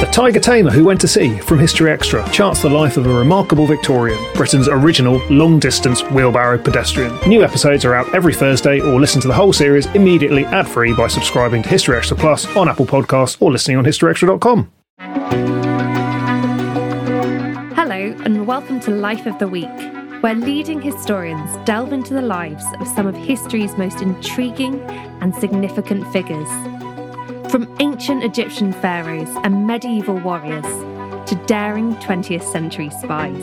The Tiger Tamer Who Went to Sea from History Extra charts the life of a remarkable Victorian, Britain's original long distance wheelbarrow pedestrian. New episodes are out every Thursday, or listen to the whole series immediately ad free by subscribing to History Extra Plus on Apple Podcasts or listening on historyextra.com. Hello, and welcome to Life of the Week, where leading historians delve into the lives of some of history's most intriguing and significant figures. From ancient Egyptian pharaohs and medieval warriors to daring 20th century spies.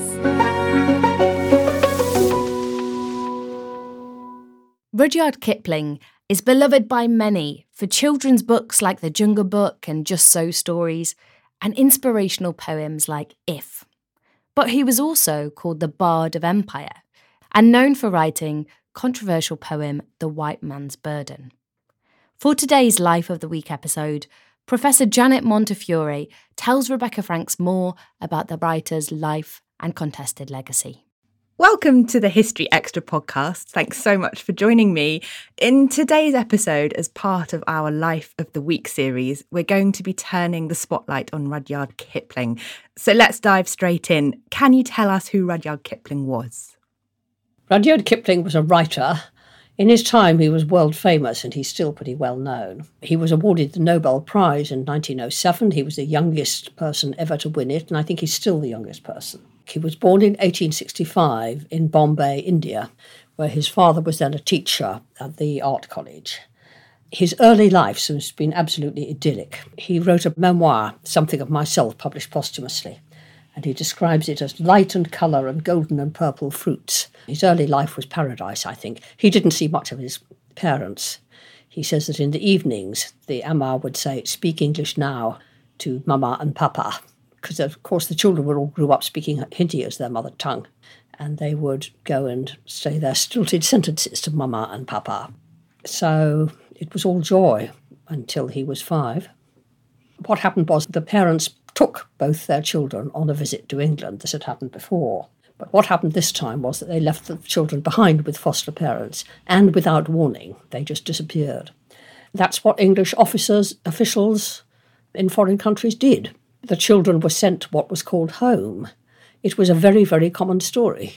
Rudyard Kipling is beloved by many for children's books like The Jungle Book and Just So stories, and inspirational poems like If. But he was also called the Bard of Empire and known for writing controversial poem The White Man's Burden. For today's Life of the Week episode, Professor Janet Montefiore tells Rebecca Franks more about the writer's life and contested legacy. Welcome to the History Extra podcast. Thanks so much for joining me. In today's episode, as part of our Life of the Week series, we're going to be turning the spotlight on Rudyard Kipling. So let's dive straight in. Can you tell us who Rudyard Kipling was? Rudyard Kipling was a writer in his time, he was world famous and he's still pretty well known. He was awarded the Nobel Prize in 1907. He was the youngest person ever to win it, and I think he's still the youngest person. He was born in 1865 in Bombay, India, where his father was then a teacher at the art college. His early life has been absolutely idyllic. He wrote a memoir, Something of Myself, published posthumously and he describes it as light and colour and golden and purple fruits. His early life was paradise, I think. He didn't see much of his parents. He says that in the evenings, the Amma would say, Speak English now to Mama and Papa, because of course the children were all grew up speaking Hindi as their mother tongue, and they would go and say their stilted sentences to Mama and Papa. So it was all joy until he was five. What happened was the parents took both their children on a visit to England. This had happened before. But what happened this time was that they left the children behind with foster parents, and without warning, they just disappeared. That's what English officers, officials in foreign countries did. The children were sent what was called home. It was a very, very common story.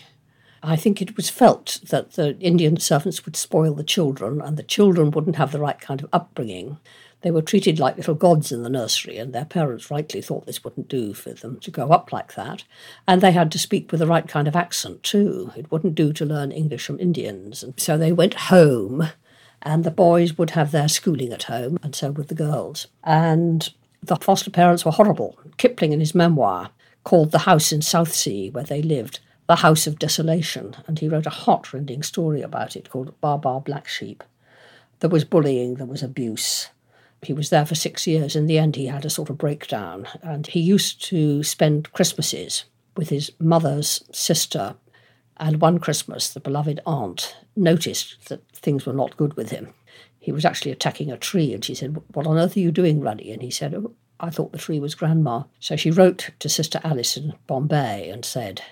I think it was felt that the Indian servants would spoil the children, and the children wouldn't have the right kind of upbringing. They were treated like little gods in the nursery, and their parents rightly thought this wouldn't do for them to grow up like that. And they had to speak with the right kind of accent, too. It wouldn't do to learn English from Indians. And so they went home, and the boys would have their schooling at home, and so would the girls. And the foster parents were horrible. Kipling, in his memoir, called the house in Southsea where they lived the House of Desolation, and he wrote a heart-rending story about it called Baa Baa Black Sheep. There was bullying, there was abuse, he was there for six years. In the end, he had a sort of breakdown, and he used to spend Christmases with his mother's sister. And one Christmas, the beloved aunt noticed that things were not good with him. He was actually attacking a tree, and she said, What on earth are you doing, Ruddy? And he said, oh, I thought the tree was Grandma. So she wrote to Sister Alice in Bombay and said,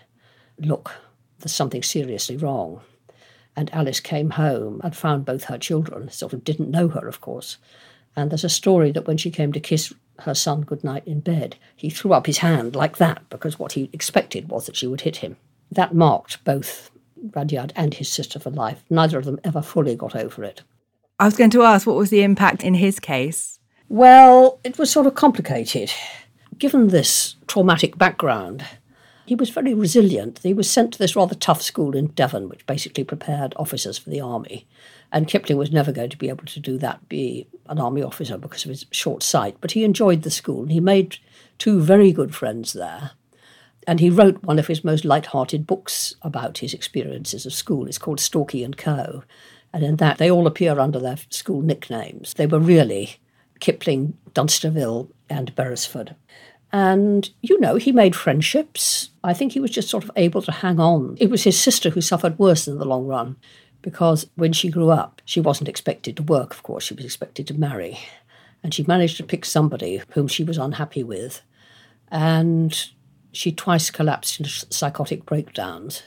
Look, there's something seriously wrong. And Alice came home and found both her children, sort of didn't know her, of course, and there's a story that when she came to kiss her son goodnight in bed, he threw up his hand like that because what he expected was that she would hit him. That marked both Rudyard and his sister for life. Neither of them ever fully got over it. I was going to ask, what was the impact in his case? Well, it was sort of complicated. Given this traumatic background, he was very resilient. He was sent to this rather tough school in Devon, which basically prepared officers for the army. And Kipling was never going to be able to do that, be an army officer, because of his short sight. But he enjoyed the school and he made two very good friends there. And he wrote one of his most light-hearted books about his experiences of school. It's called Stalky and Co. And in that, they all appear under their school nicknames. They were really Kipling, Dunsterville, and Beresford. And, you know, he made friendships. I think he was just sort of able to hang on. It was his sister who suffered worse in the long run because when she grew up, she wasn't expected to work, of course, she was expected to marry. And she managed to pick somebody whom she was unhappy with. And she twice collapsed into psychotic breakdowns.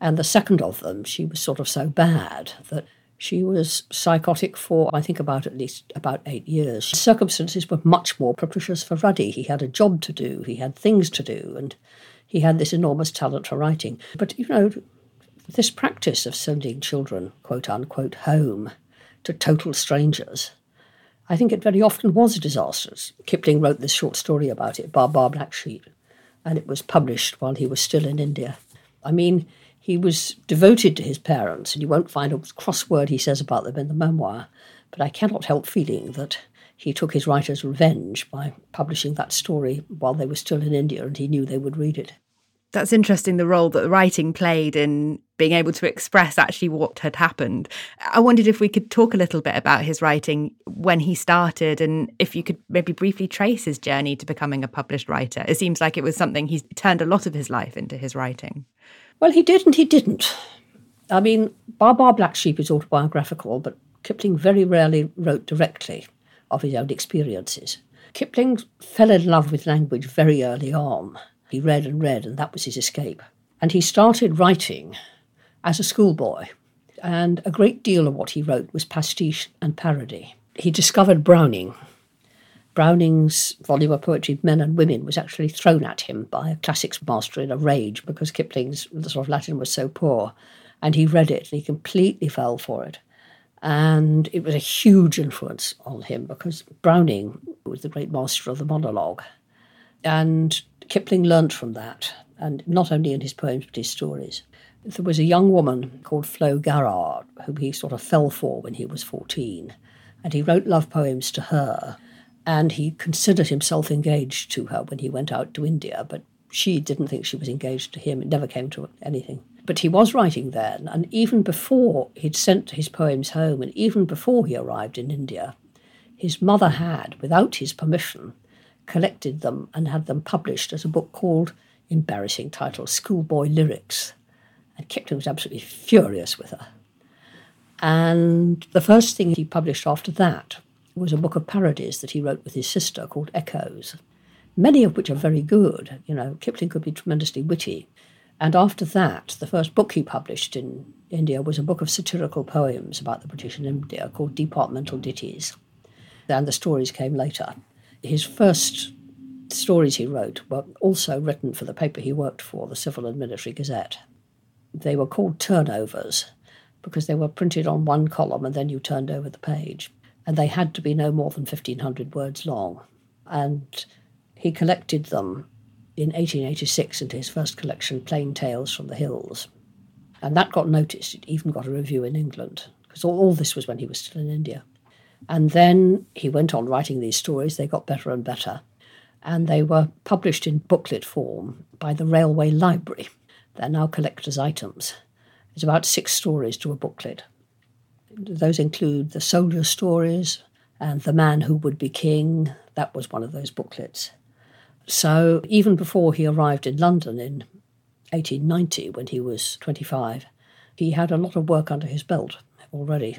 And the second of them, she was sort of so bad that She was psychotic for, I think, about at least about eight years. Circumstances were much more propitious for Ruddy. He had a job to do, he had things to do, and he had this enormous talent for writing. But, you know, this practice of sending children, quote unquote, home to total strangers, I think it very often was disastrous. Kipling wrote this short story about it, Baa Baa Black Sheep, and it was published while he was still in India. I mean, he was devoted to his parents, and you won't find a cross word he says about them in the memoir. But I cannot help feeling that he took his writer's revenge by publishing that story while they were still in India and he knew they would read it. That's interesting, the role that the writing played in being able to express actually what had happened. I wondered if we could talk a little bit about his writing when he started and if you could maybe briefly trace his journey to becoming a published writer. It seems like it was something he's turned a lot of his life into his writing. Well, he did and he didn't. I mean, Baa Baa Black Sheep is autobiographical, but Kipling very rarely wrote directly of his own experiences. Kipling fell in love with language very early on. Read and read, and that was his escape. And he started writing as a schoolboy, and a great deal of what he wrote was pastiche and parody. He discovered Browning Browning's volume of poetry, Men and Women, was actually thrown at him by a classics master in a rage because Kipling's sort of Latin was so poor. And he read it and he completely fell for it. And it was a huge influence on him because Browning was the great master of the monologue. And Kipling learnt from that, and not only in his poems but his stories. There was a young woman called Flo Garrard, whom he sort of fell for when he was 14, and he wrote love poems to her and he considered himself engaged to her when he went out to India, but she didn't think she was engaged to him. It never came to anything. But he was writing then, and even before he'd sent his poems home, and even before he arrived in India, his mother had, without his permission, collected them and had them published as a book called, embarrassing title, Schoolboy Lyrics. And Kipling was absolutely furious with her. And the first thing he published after that was a book of parodies that he wrote with his sister called Echoes, many of which are very good. You know, Kipling could be tremendously witty. And after that, the first book he published in India was a book of satirical poems about the British in India called Departmental Ditties. And the stories came later. His first stories he wrote were also written for the paper he worked for, the Civil and Military Gazette. They were called turnovers because they were printed on one column and then you turned over the page and they had to be no more than 1,500 words long. And he collected them in 1886 into his first collection, Plain Tales from the Hills. And that got noticed. It even got a review in England, because all, all this was when he was still in India. And then he went on writing these stories. They got better and better. And they were published in booklet form by the Railway Library. They're now collector's items. It's about six stories to a booklet. Those include the soldier stories and The Man Who Would Be King. That was one of those booklets. So even before he arrived in London in 1890, when he was 25, he had a lot of work under his belt already.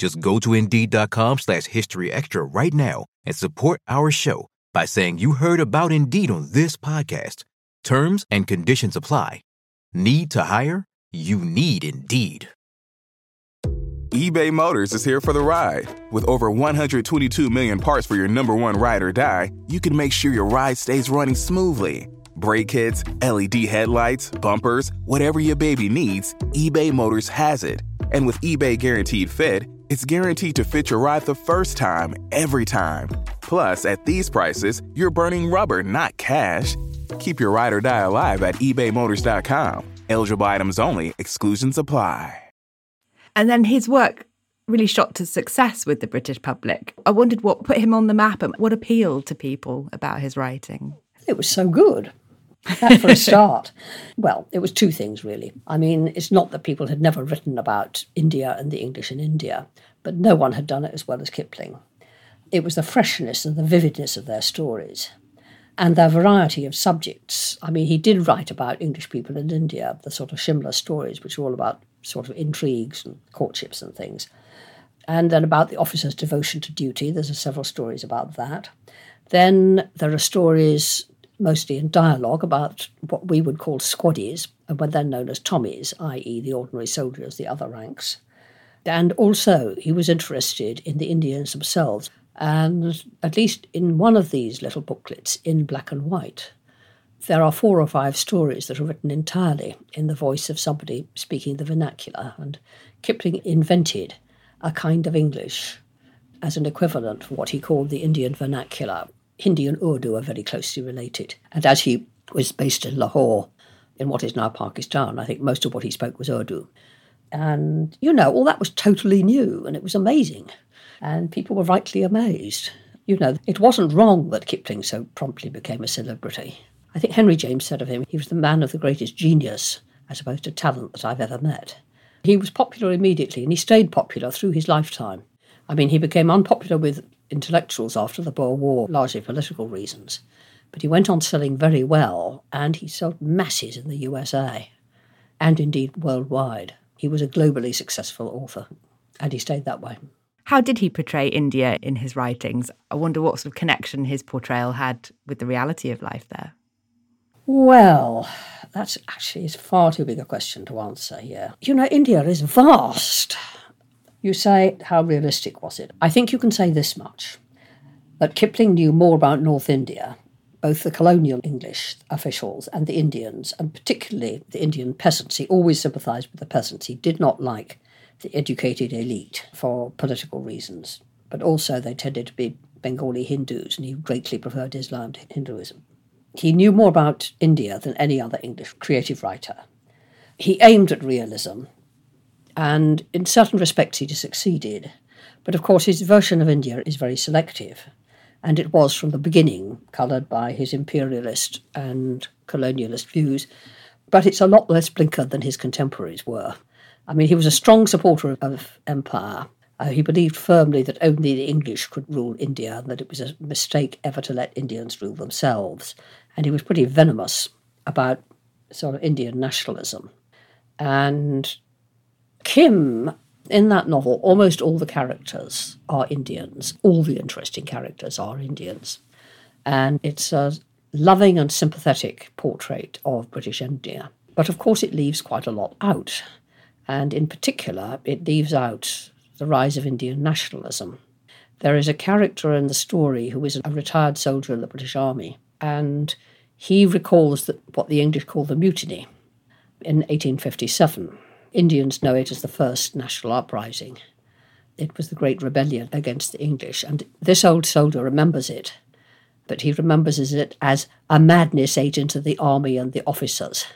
Just go to Indeed.com slash History Extra right now and support our show by saying you heard about Indeed on this podcast. Terms and conditions apply. Need to hire? You need Indeed eBay Motors is here for the ride. With over 122 million parts for your number one ride or die, you can make sure your ride stays running smoothly. Brake kits, LED headlights, bumpers, whatever your baby needs, eBay Motors has it. And with eBay Guaranteed Fit, it's guaranteed to fit your ride the first time, every time. Plus, at these prices, you're burning rubber, not cash. Keep your ride or die alive at ebaymotors.com. Eligible items only, exclusions apply. And then his work really shot to success with the British public. I wondered what put him on the map and what appealed to people about his writing. It was so good. That for a start. well, it was two things really. I mean, it's not that people had never written about India and the English in India, but no one had done it as well as Kipling. it was the freshness and the vividness of their stories and their variety of subjects. I mean, he did write about English people in India, the sort of Shimla stories, which are all about sort of intrigues and courtships and things. And then about the officer's devotion to duty, there's several stories about that. Then there are stories, mostly in dialogue, about what we would call squaddies, and were then known as Tommies, i.e., the ordinary soldiers, the other ranks. And also, he was interested in the Indians themselves and at least in one of these little booklets in black and white, there are four or five stories that are written entirely in the voice of somebody speaking the vernacular. And Kipling invented a kind of English as an equivalent for what he called the Indian vernacular. Hindi and Urdu are very closely related. And as he was based in Lahore, in what is now Pakistan, I think most of what he spoke was Urdu. And, you know, all that was totally new and it was amazing and people were rightly amazed. You know, it wasn't wrong that Kipling so promptly became a celebrity. I think Henry James said of him, he was the man of the greatest genius as opposed to talent that I've ever met. He was popular immediately and he stayed popular through his lifetime. I mean, he became unpopular with intellectuals after the Boer War, largely political reasons. But he went on selling very well and he sold masses in the USA and indeed worldwide. He was a globally successful author and he stayed that way. How did he portray India in his writings? I wonder what sort of connection his portrayal had with the reality of life there. Well, that's actually is far too big a question to answer here. You know, India is vast. You say, how realistic was it? I think you can say this much that Kipling knew more about North India, both the colonial English officials and the Indians, and particularly the Indian peasants. He always sympathised with the peasants. He did not like the educated elite for political reasons, but also they tended to be Bengali Hindus, and he greatly preferred Islam to Hinduism. He knew more about India than any other English creative writer. He aimed at realism, and in certain respects he succeeded. But of course, his version of India is very selective, and it was from the beginning coloured by his imperialist and colonialist views. But it's a lot less blinkered than his contemporaries were. I mean, he was a strong supporter of empire. Uh, he believed firmly that only the English could rule India and that it was a mistake ever to let Indians rule themselves. And he was pretty venomous about sort of Indian nationalism. And Kim, in that novel, almost all the characters are Indians. All the interesting characters are Indians. And it's a loving and sympathetic portrait of British India. But of course, it leaves quite a lot out and in particular, it leaves out the rise of Indian nationalism. There is a character in the story who is a retired soldier in the British Army, and he recalls what the English call the mutiny in 1857. Indians know it as the first national uprising. It was the great rebellion against the English, and this old soldier remembers it, but he remembers it as a madness agent of the army and the officers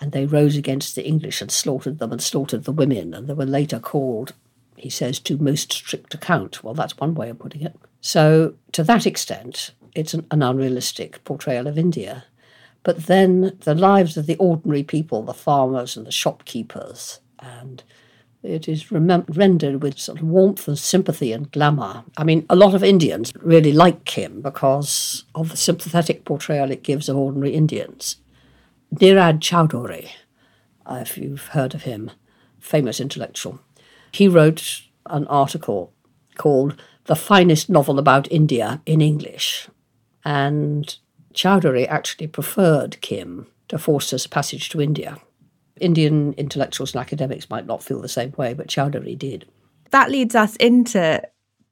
and they rose against the English and slaughtered them and slaughtered the women, and they were later called, he says, to most strict account. Well, that's one way of putting it. So, to that extent, it's an, an unrealistic portrayal of India. But then the lives of the ordinary people, the farmers and the shopkeepers, and it is rendered with sort of warmth and sympathy and glamour. I mean, a lot of Indians really like Kim because of the sympathetic portrayal it gives of ordinary Indians. Nirad Chaudhuri, uh, if you've heard of him, famous intellectual, he wrote an article called The Finest Novel About India in English. And Chaudhuri actually preferred Kim to Forster's Passage to India. Indian intellectuals and academics might not feel the same way, but Chaudhuri did. That leads us into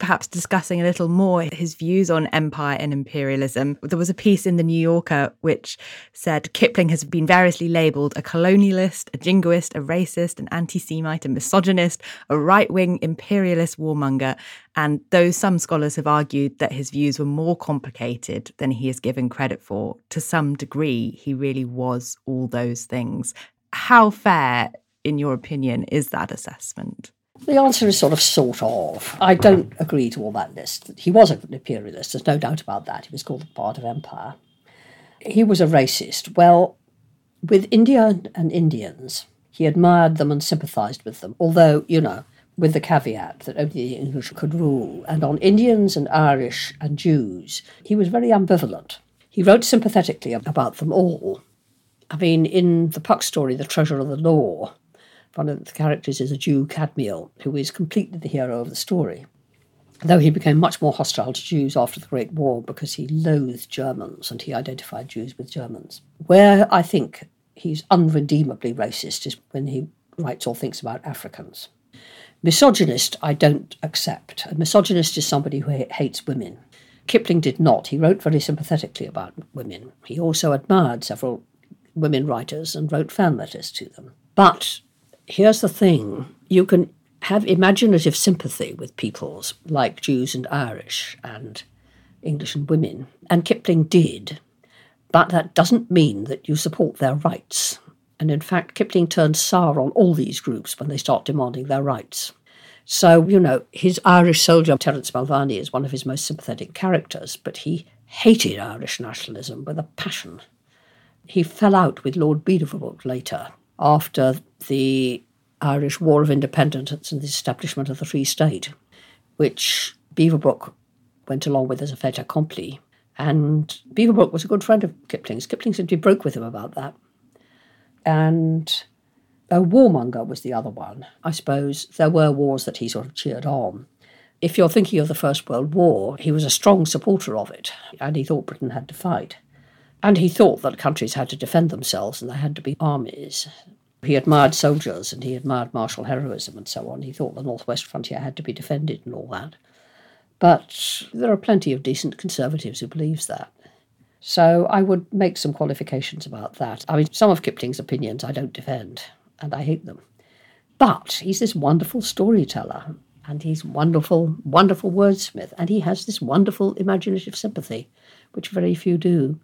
perhaps discussing a little more his views on empire and imperialism. There was a piece in the New Yorker which said Kipling has been variously labelled a colonialist, a jingoist, a racist, an anti Semite, a misogynist, a right wing imperialist warmonger. And though some scholars have argued that his views were more complicated than he is given credit for, to some degree, he really was all those things. How fair, in your opinion, is that assessment? The answer is sort of sort of. I don't agree to all that list. He was an imperialist, there's no doubt about that. He was called the bard of empire. He was a racist. Well, with India and Indians, he admired them and sympathized with them. Although, you know, with the caveat that only the English could rule. And on Indians and Irish and Jews, he was very ambivalent. He wrote sympathetically about them all. I mean, in the Puck story, The Treasure of the Law, one of the characters is a Jew, Cadmiel, who is completely the hero of the story. Though he became much more hostile to Jews after the Great War because he loathed Germans and he identified Jews with Germans. Where I think he's unredeemably racist is when he writes or thinks about Africans. Misogynist, I don't accept. A misogynist is somebody who hates women. Kipling did not. He wrote very sympathetically about women. He also admired several women writers and wrote fan letters to them. But here's the thing you can have imaginative sympathy with peoples like Jews and Irish and English and women, and Kipling did, but that doesn't mean that you support their rights. And in fact, Kipling turns sour on all these groups when they start demanding their rights. So, you know, his Irish soldier, Terence Mulvaney, is one of his most sympathetic characters, but he hated Irish nationalism with a passion. He fell out with Lord Beaverbrook later after the Irish War of Independence and the establishment of the Free State, which Beaverbrook went along with as a fait accompli. And Beaverbrook was a good friend of Kipling's. Kipling simply broke with him about that. And a warmonger was the other one. I suppose there were wars that he sort of cheered on. If you're thinking of the First World War, he was a strong supporter of it, and he thought Britain had to fight. And he thought that countries had to defend themselves and there had to be armies. He admired soldiers and he admired martial heroism and so on. He thought the Northwest frontier had to be defended and all that. But there are plenty of decent conservatives who believes that. So I would make some qualifications about that. I mean, some of Kipling's opinions I don't defend, and I hate them. But he's this wonderful storyteller, and he's wonderful, wonderful wordsmith, and he has this wonderful imaginative sympathy, which very few do.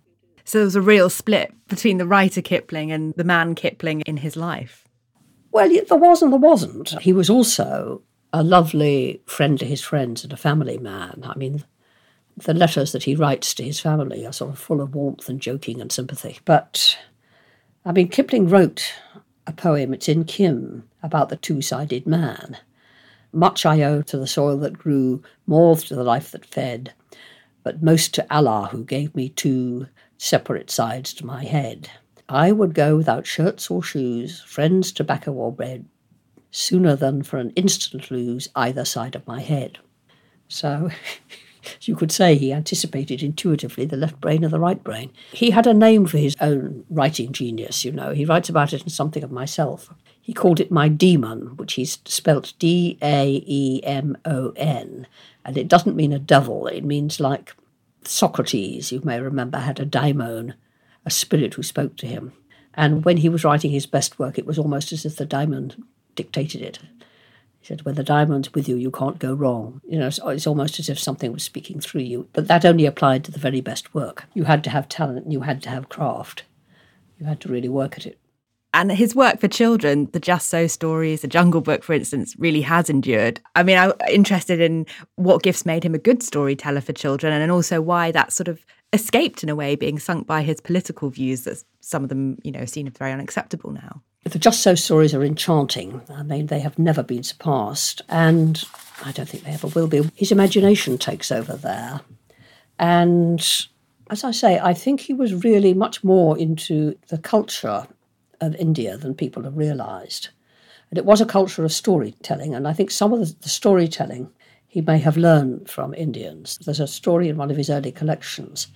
So there was a real split between the writer Kipling and the man Kipling in his life. Well, there was and there wasn't. He was also a lovely friend to his friends and a family man. I mean, the letters that he writes to his family are sort of full of warmth and joking and sympathy. But, I mean, Kipling wrote a poem, it's in Kim, about the two sided man. Much I owe to the soil that grew, more to the life that fed, but most to Allah who gave me two separate sides to my head. I would go without shirts or shoes, friends, tobacco or bread, sooner than for an instant lose either side of my head. So you could say he anticipated intuitively the left brain and the right brain. He had a name for his own writing genius, you know. He writes about it in Something of Myself. He called it My demon, which he's spelt D A E M O N. And it doesn't mean a devil, it means like Socrates, you may remember, had a daimon, a spirit who spoke to him. And when he was writing his best work, it was almost as if the daimon dictated it. He said, When the daimon's with you, you can't go wrong. You know, it's, it's almost as if something was speaking through you. But that only applied to the very best work. You had to have talent, you had to have craft, you had to really work at it. And his work for children, the Just So stories, the Jungle Book, for instance, really has endured. I mean, I'm interested in what gifts made him a good storyteller for children and also why that sort of escaped in a way being sunk by his political views that some of them, you know, seen as very unacceptable now. The Just So stories are enchanting. I mean, they have never been surpassed, and I don't think they ever will be. His imagination takes over there. And as I say, I think he was really much more into the culture of India than people have realised. And it was a culture of storytelling, and I think some of the, the storytelling he may have learned from Indians. There's a story in one of his early collections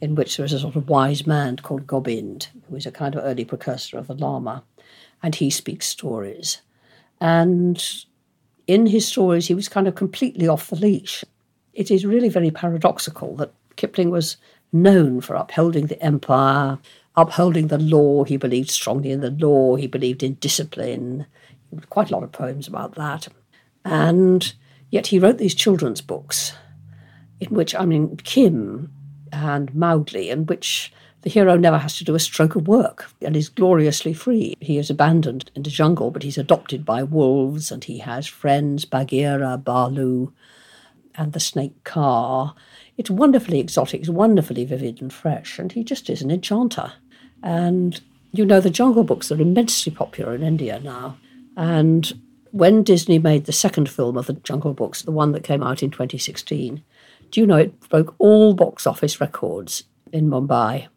in which there is a sort of wise man called Gobind, who is a kind of early precursor of the Lama, and he speaks stories. And in his stories, he was kind of completely off the leash. It is really very paradoxical that Kipling was known for upholding the empire, upholding the law. He believed strongly in the law. He believed in discipline. Quite a lot of poems about that. And yet he wrote these children's books in which, I mean, Kim and Mowgli, in which the hero never has to do a stroke of work and is gloriously free. He is abandoned in the jungle, but he's adopted by wolves and he has friends, Bagheera, Baloo, and the snake Kaa. It's wonderfully exotic, it's wonderfully vivid and fresh, and he just is an enchanter. And you know, the Jungle Books are immensely popular in India now. And when Disney made the second film of the Jungle Books, the one that came out in 2016, do you know it broke all box office records in Mumbai,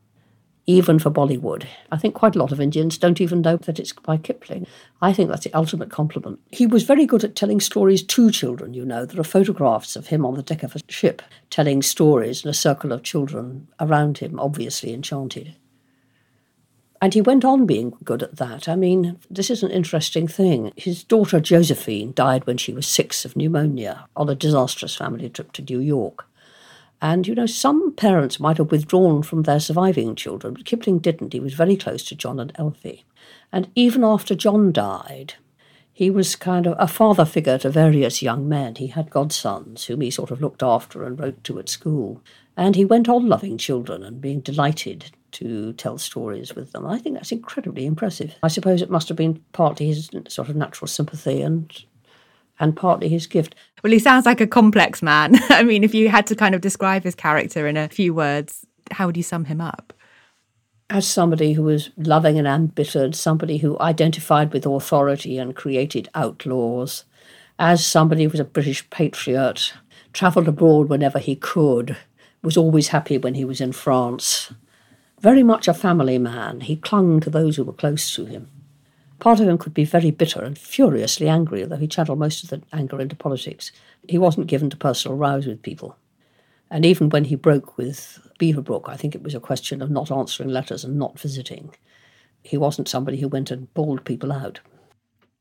even for Bollywood? I think quite a lot of Indians don't even know that it's by Kipling. I think that's the ultimate compliment. He was very good at telling stories to children, you know. There are photographs of him on the deck of a ship telling stories and a circle of children around him, obviously enchanted. And he went on being good at that. I mean, this is an interesting thing. His daughter Josephine died when she was six of pneumonia on a disastrous family trip to New York. And, you know, some parents might have withdrawn from their surviving children, but Kipling didn't. He was very close to John and Elsie. And even after John died, he was kind of a father figure to various young men. He had godsons whom he sort of looked after and wrote to at school. And he went on loving children and being delighted to tell stories with them. I think that's incredibly impressive. I suppose it must have been partly his sort of natural sympathy and and partly his gift. Well, he sounds like a complex man. I mean, if you had to kind of describe his character in a few words, how would you sum him up? As somebody who was loving and embittered, somebody who identified with authority and created outlaws, as somebody who was a British patriot, travelled abroad whenever he could, was always happy when he was in France, very much a family man, he clung to those who were close to him. Part of him could be very bitter and furiously angry, although he channeled most of the anger into politics. He wasn't given to personal rows with people. And even when he broke with Beaverbrook, I think it was a question of not answering letters and not visiting. He wasn't somebody who went and bawled people out.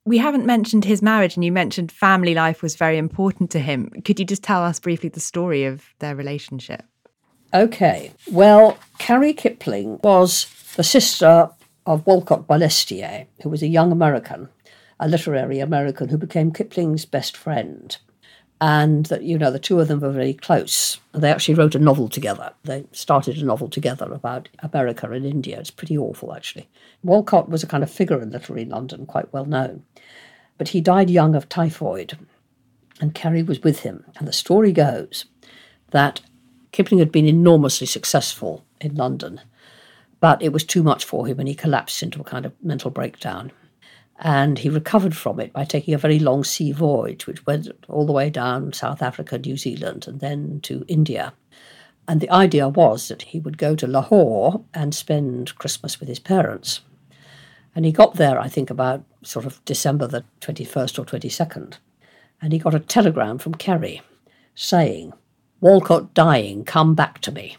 We haven't mentioned his marriage, and you mentioned family life was very important to him. Could you just tell us briefly the story of their relationship? Okay. Well, Carrie Kipling was the sister of Wolcott Balestier, who was a young American, a literary American who became Kipling's best friend. And that you know, the two of them were very close. They actually wrote a novel together. They started a novel together about America and India. It's pretty awful, actually. Wolcott was a kind of figure in literary London, quite well known. But he died young of typhoid, and Carrie was with him. And the story goes that Kipling had been enormously successful in London, but it was too much for him and he collapsed into a kind of mental breakdown. And he recovered from it by taking a very long sea voyage, which went all the way down South Africa, New Zealand, and then to India. And the idea was that he would go to Lahore and spend Christmas with his parents. And he got there, I think, about sort of December the 21st or 22nd. And he got a telegram from Carrie saying, Wolcott dying, come back to me.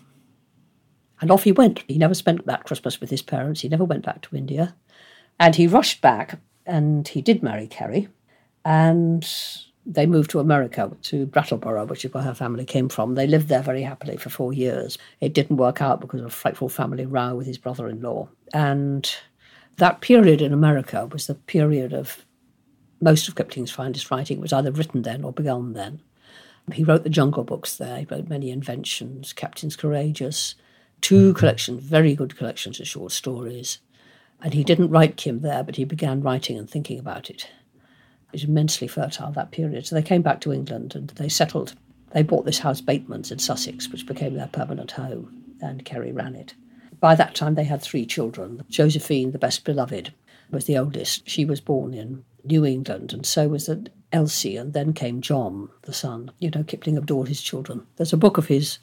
And off he went. He never spent that Christmas with his parents. He never went back to India. And he rushed back and he did marry Carrie. And they moved to America, to Brattleboro, which is where her family came from. They lived there very happily for four years. It didn't work out because of a frightful family row with his brother in law. And that period in America was the period of most of Kipling's finest writing was either written then or begun then. He wrote the Jungle Books there. He wrote many inventions, Captains Courageous, 2 mm-hmm. collections, very good collections of short stories. And he didn't write Kim there, but he began writing and thinking about it. It was immensely fertile that period. So they came back to England and they settled. They bought this house, Bateman's in Sussex, which became their permanent home, and Carrie ran it. By that time, they had three children. Josephine, the best beloved, was the oldest. She was born in New England, and so was Elsie, and then came John, the son. You know, Kipling adored his children. There's a book of his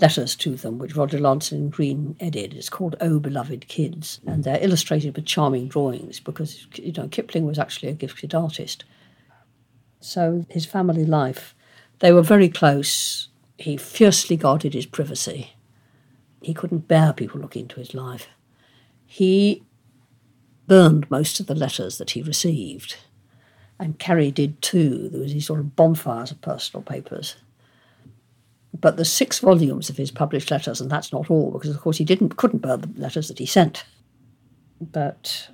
letters to them, which Roger Lancelyn Green edited. It's called Oh Beloved Kids, and they're illustrated with charming drawings because, you know, Kipling was actually a gifted artist. So his family life, they were very close. He fiercely guarded his privacy. He couldn't bear people looking into his life. He burned most of the letters that he received and Carrie did too. There was these sort of bonfires of personal papers. But there's six volumes of his published letters, and that's not all, because of course he didn't couldn't burn the letters that he sent. But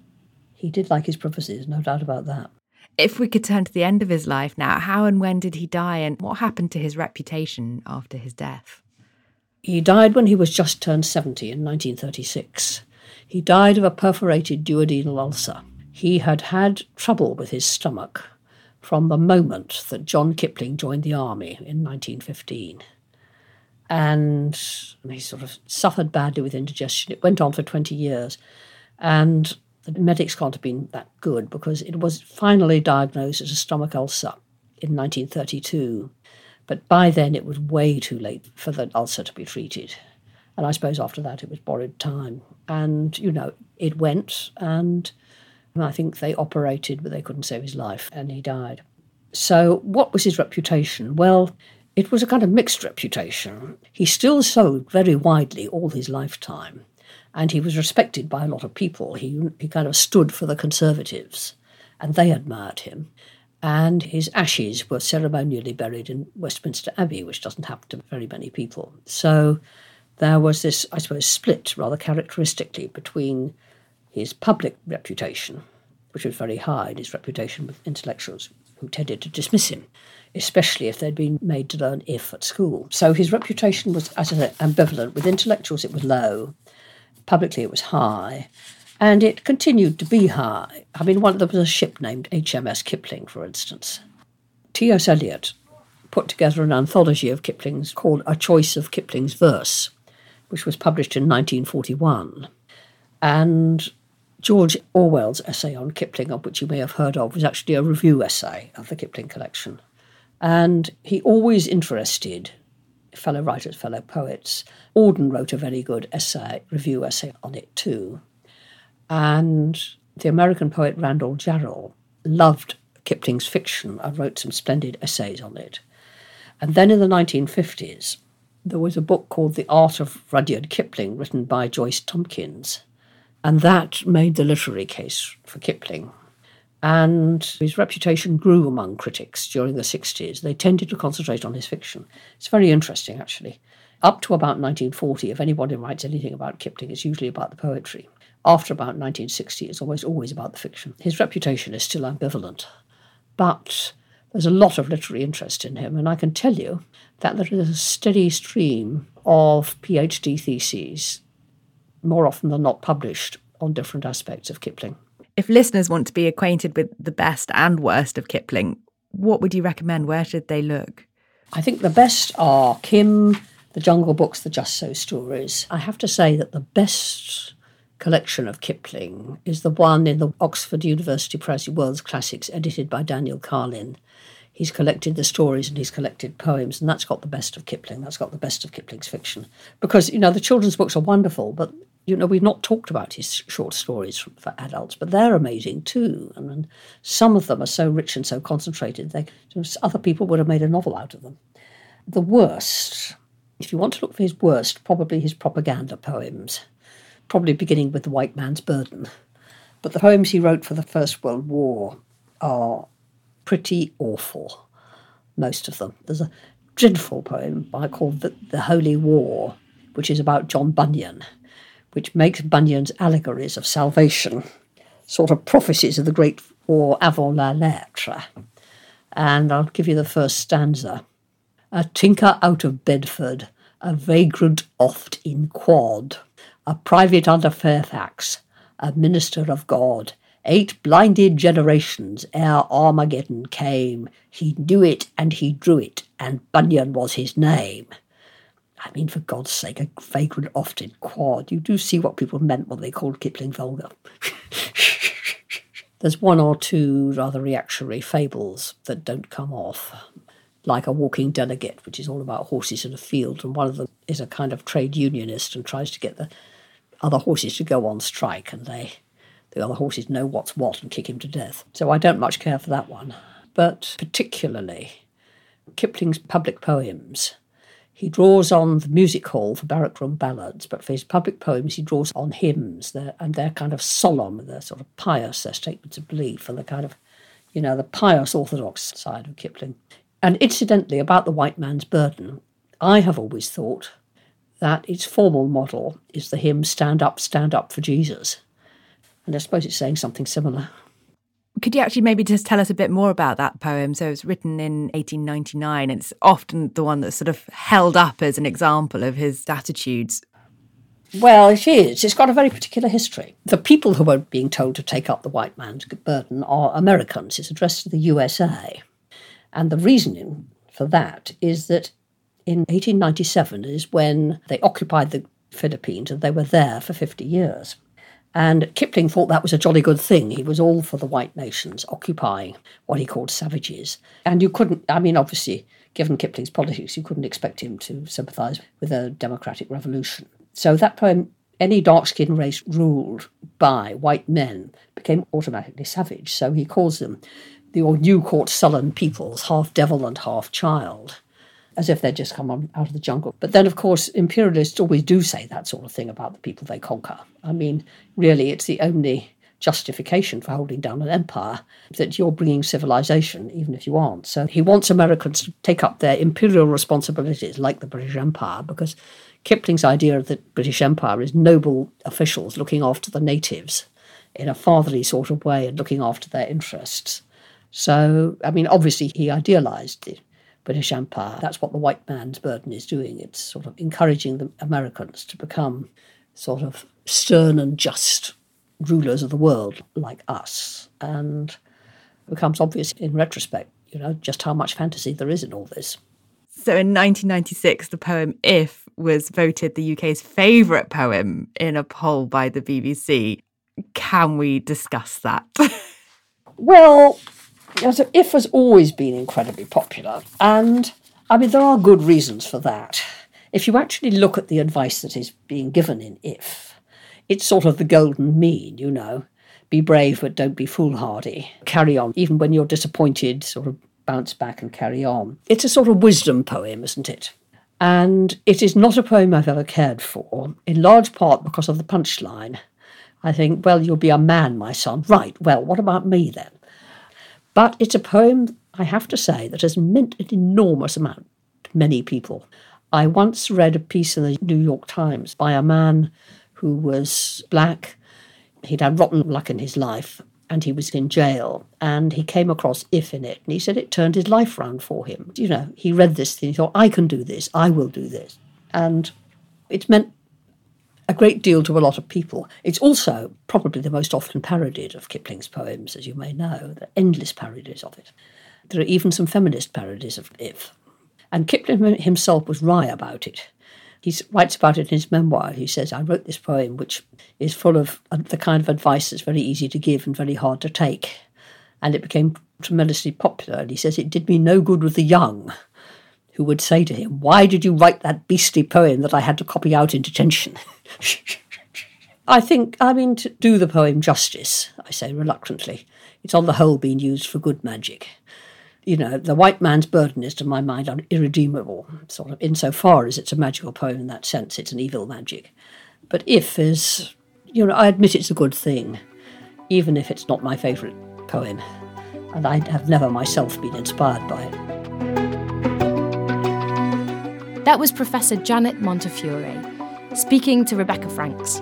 he did like his prophecies, no doubt about that. If we could turn to the end of his life now, how and when did he die, and what happened to his reputation after his death? He died when he was just turned 70 in 1936. He died of a perforated duodenal ulcer. He had had trouble with his stomach from the moment that John Kipling joined the army in 1915. And he sort of suffered badly with indigestion. It went on for 20 years. And The medics can't have been that good because it was finally diagnosed as a stomach ulcer in 1932. But by then it was way too late for the ulcer to be treated. And I suppose after that it was borrowed time. And, you know, it went and I think they operated, but they couldn't save his life and he died. So, what was his reputation? Well, it was a kind of mixed reputation. He still sold very widely all his lifetime, and he was respected by a lot of people. He, he kind of stood for the Conservatives, and they admired him. And his ashes were ceremonially buried in Westminster Abbey, which doesn't happen to very many people. So there was this, I suppose, split rather characteristically between his public reputation, which was very high, and his reputation with intellectuals who tended to dismiss him, especially if they'd been made to learn if at school. So his reputation was, as ambivalent. With intellectuals, it was low. Publicly, it was high. And it continued to be high. I mean, one, there was a ship named HMS Kipling, for instance. T.S. Eliot put together an anthology of Kipling's called A Choice of Kipling's Verse, which was published in 1941. And George Orwell's essay on Kipling, of which you may have heard of, was actually a review essay of the Kipling collection. And he always interested fellow writers, fellow poets. Auden wrote a very good essay, review essay on it too. And the American poet Randall Jarrell loved Kipling's fiction and wrote some splendid essays on it. And then in the 1950s, there was a book called The Art of Rudyard Kipling, written by Joyce Tompkins. And that made the literary case for Kipling. And his reputation grew among critics during the 60s. They tended to concentrate on his fiction. It's very interesting, actually. Up to about 1940, if anybody writes anything about Kipling, it's usually about the poetry after about 1960, it's almost always about the fiction. His reputation is still ambivalent, but there's a lot of literary interest in him, and I can tell you that there is a steady stream of PhD theses, more often than not published, on different aspects of Kipling. If listeners want to be acquainted with the best and worst of Kipling, what would you recommend? Where should they look? I think the best are Kim, the Jungle Books, the Just So stories. I have to say that the best collection of Kipling is the one in the Oxford University Press World's Classics, edited by Daniel Karlin. He's collected the stories and he's collected poems, and that's got the best of Kipling. That's got the best of Kipling's fiction. Because, you know, the children's books are wonderful, but, you know, we've not talked about his short stories for adults, but they're amazing too. And, some of them are so rich and so concentrated, they, other people would have made a novel out of them. The worst, if you want to look for his worst, probably his propaganda poems probably beginning with The White Man's Burden. But the poems he wrote for the First World War are pretty awful, most of them. There's a dreadful poem I called the, the Holy War, which is about John Bunyan, which makes Bunyan's allegories of salvation sort of prophecies of the great war avant la lettre. And I'll give you the first stanza. A tinker out of Bedford, a vagrant oft in quad, a private under Fairfax, a minister of God. Eight blinded generations ere Armageddon came. He knew it and he drew it, and Bunyan was his name. I mean, for God's sake, a vagrant oft in quad. You do see what people meant when they called Kipling vulgar. There's one or two rather reactionary fables that don't come off, like A Walking Delegate, which is all about horses in a field, and one of them is a kind of trade unionist and tries to get the other horses to go on strike and they the other horses know what's what and kick him to death. So I don't much care for that one. But particularly Kipling's public poems. He draws on the music hall for barrack room ballads, but for his public poems, he draws on hymns, they're, and they're kind of solemn, they're sort of pious, they're statements of belief, and the kind of, you know, the pious orthodox side of Kipling. And incidentally, about the white man's burden, I have always thought that its formal model is the hymn Stand Up, Stand Up for Jesus. And I suppose it's saying something similar. Could you actually maybe just tell us a bit more about that poem? So it was written in 1899, and it's often the one that's sort of held up as an example of his attitudes. Well, it is. It's got a very particular history. The people who are being told to take up the white man's burden are Americans. It's addressed to the USA. And the reasoning for that is that in 1897 is when they occupied the Philippines and they were there for 50 years. And Kipling thought that was a jolly good thing. He was all for the white nations occupying what he called savages. And you couldn't, I mean, obviously, given Kipling's politics, you couldn't expect him to sympathise with a democratic revolution. So that poem, any dark skinned race ruled by white men, became automatically savage. So he calls them the new caught sullen peoples, half devil and half child as if they'd just come on out of the jungle. But then, of course, imperialists always do say that sort of thing about the people they conquer. I mean, really, it's the only justification for holding down an empire that you're bringing civilization, even if you aren't. So he wants Americans to take up their imperial responsibilities like the British Empire, because Kipling's idea of the British Empire is noble officials looking after the natives in a fatherly sort of way and looking after their interests. So, I mean, obviously, he idealized it British Empire. That's what the white man's burden is doing. It's sort of encouraging the Americans to become sort of stern and just rulers of the world like us. And it becomes obvious in retrospect, you know, just how much fantasy there is in all this. So in 1996, the poem If was voted the UK's favourite poem in a poll by the BBC. Can we discuss that? well, so If has always been incredibly popular, and I mean, there are good reasons for that. If you actually look at the advice that is being given in If, it's sort of the golden mean, you know. Be brave, but don't be foolhardy. Carry on, even when you're disappointed, sort of bounce back and carry on. It's a sort of wisdom poem, isn't it? And it is not a poem I've ever cared for, in large part because of the punchline. I think, well, you'll be a man, my son. Right, well, what about me then? But it's a poem, I have to say, that has meant an enormous amount to many people. I once read a piece in the New York Times by a man who was black. He'd had rotten luck in his life and he was in jail and he came across if in it and he said it turned his life round for him. You know, he read this thing, he thought, I can do this, I will do this. And it's meant a great deal to a lot of people. It's also probably the most often parodied of Kipling's poems, as you may know. Are endless parodies of it. There are even some feminist parodies of If. And Kipling himself was wry about it. He writes about it in his memoir. He says, I wrote this poem, which is full of uh, the kind of advice that's very easy to give and very hard to take. And it became tremendously popular. And he says, it did me no good with the young who would say to him, Why did you write that beastly poem that I had to copy out in detention? I think, I mean, to do the poem justice, I say reluctantly, it's on the whole been used for good magic. You know, the white man's burden is, to my mind, irredeemable, sort of insofar as it's a magical poem in that sense, it's an evil magic. But if is, you know, I admit it's a good thing, even if it's not my favourite poem, and I have never myself been inspired by it. That was Professor Janet Montefiore speaking to Rebecca Franks.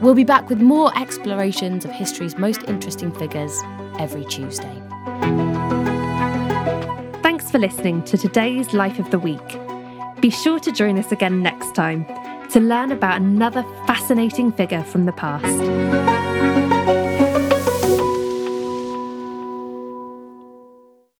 We'll be back with more explorations of history's most interesting figures every Tuesday. Thanks for listening to today's Life of the Week. Be sure to join us again next time to learn about another fascinating figure from the past.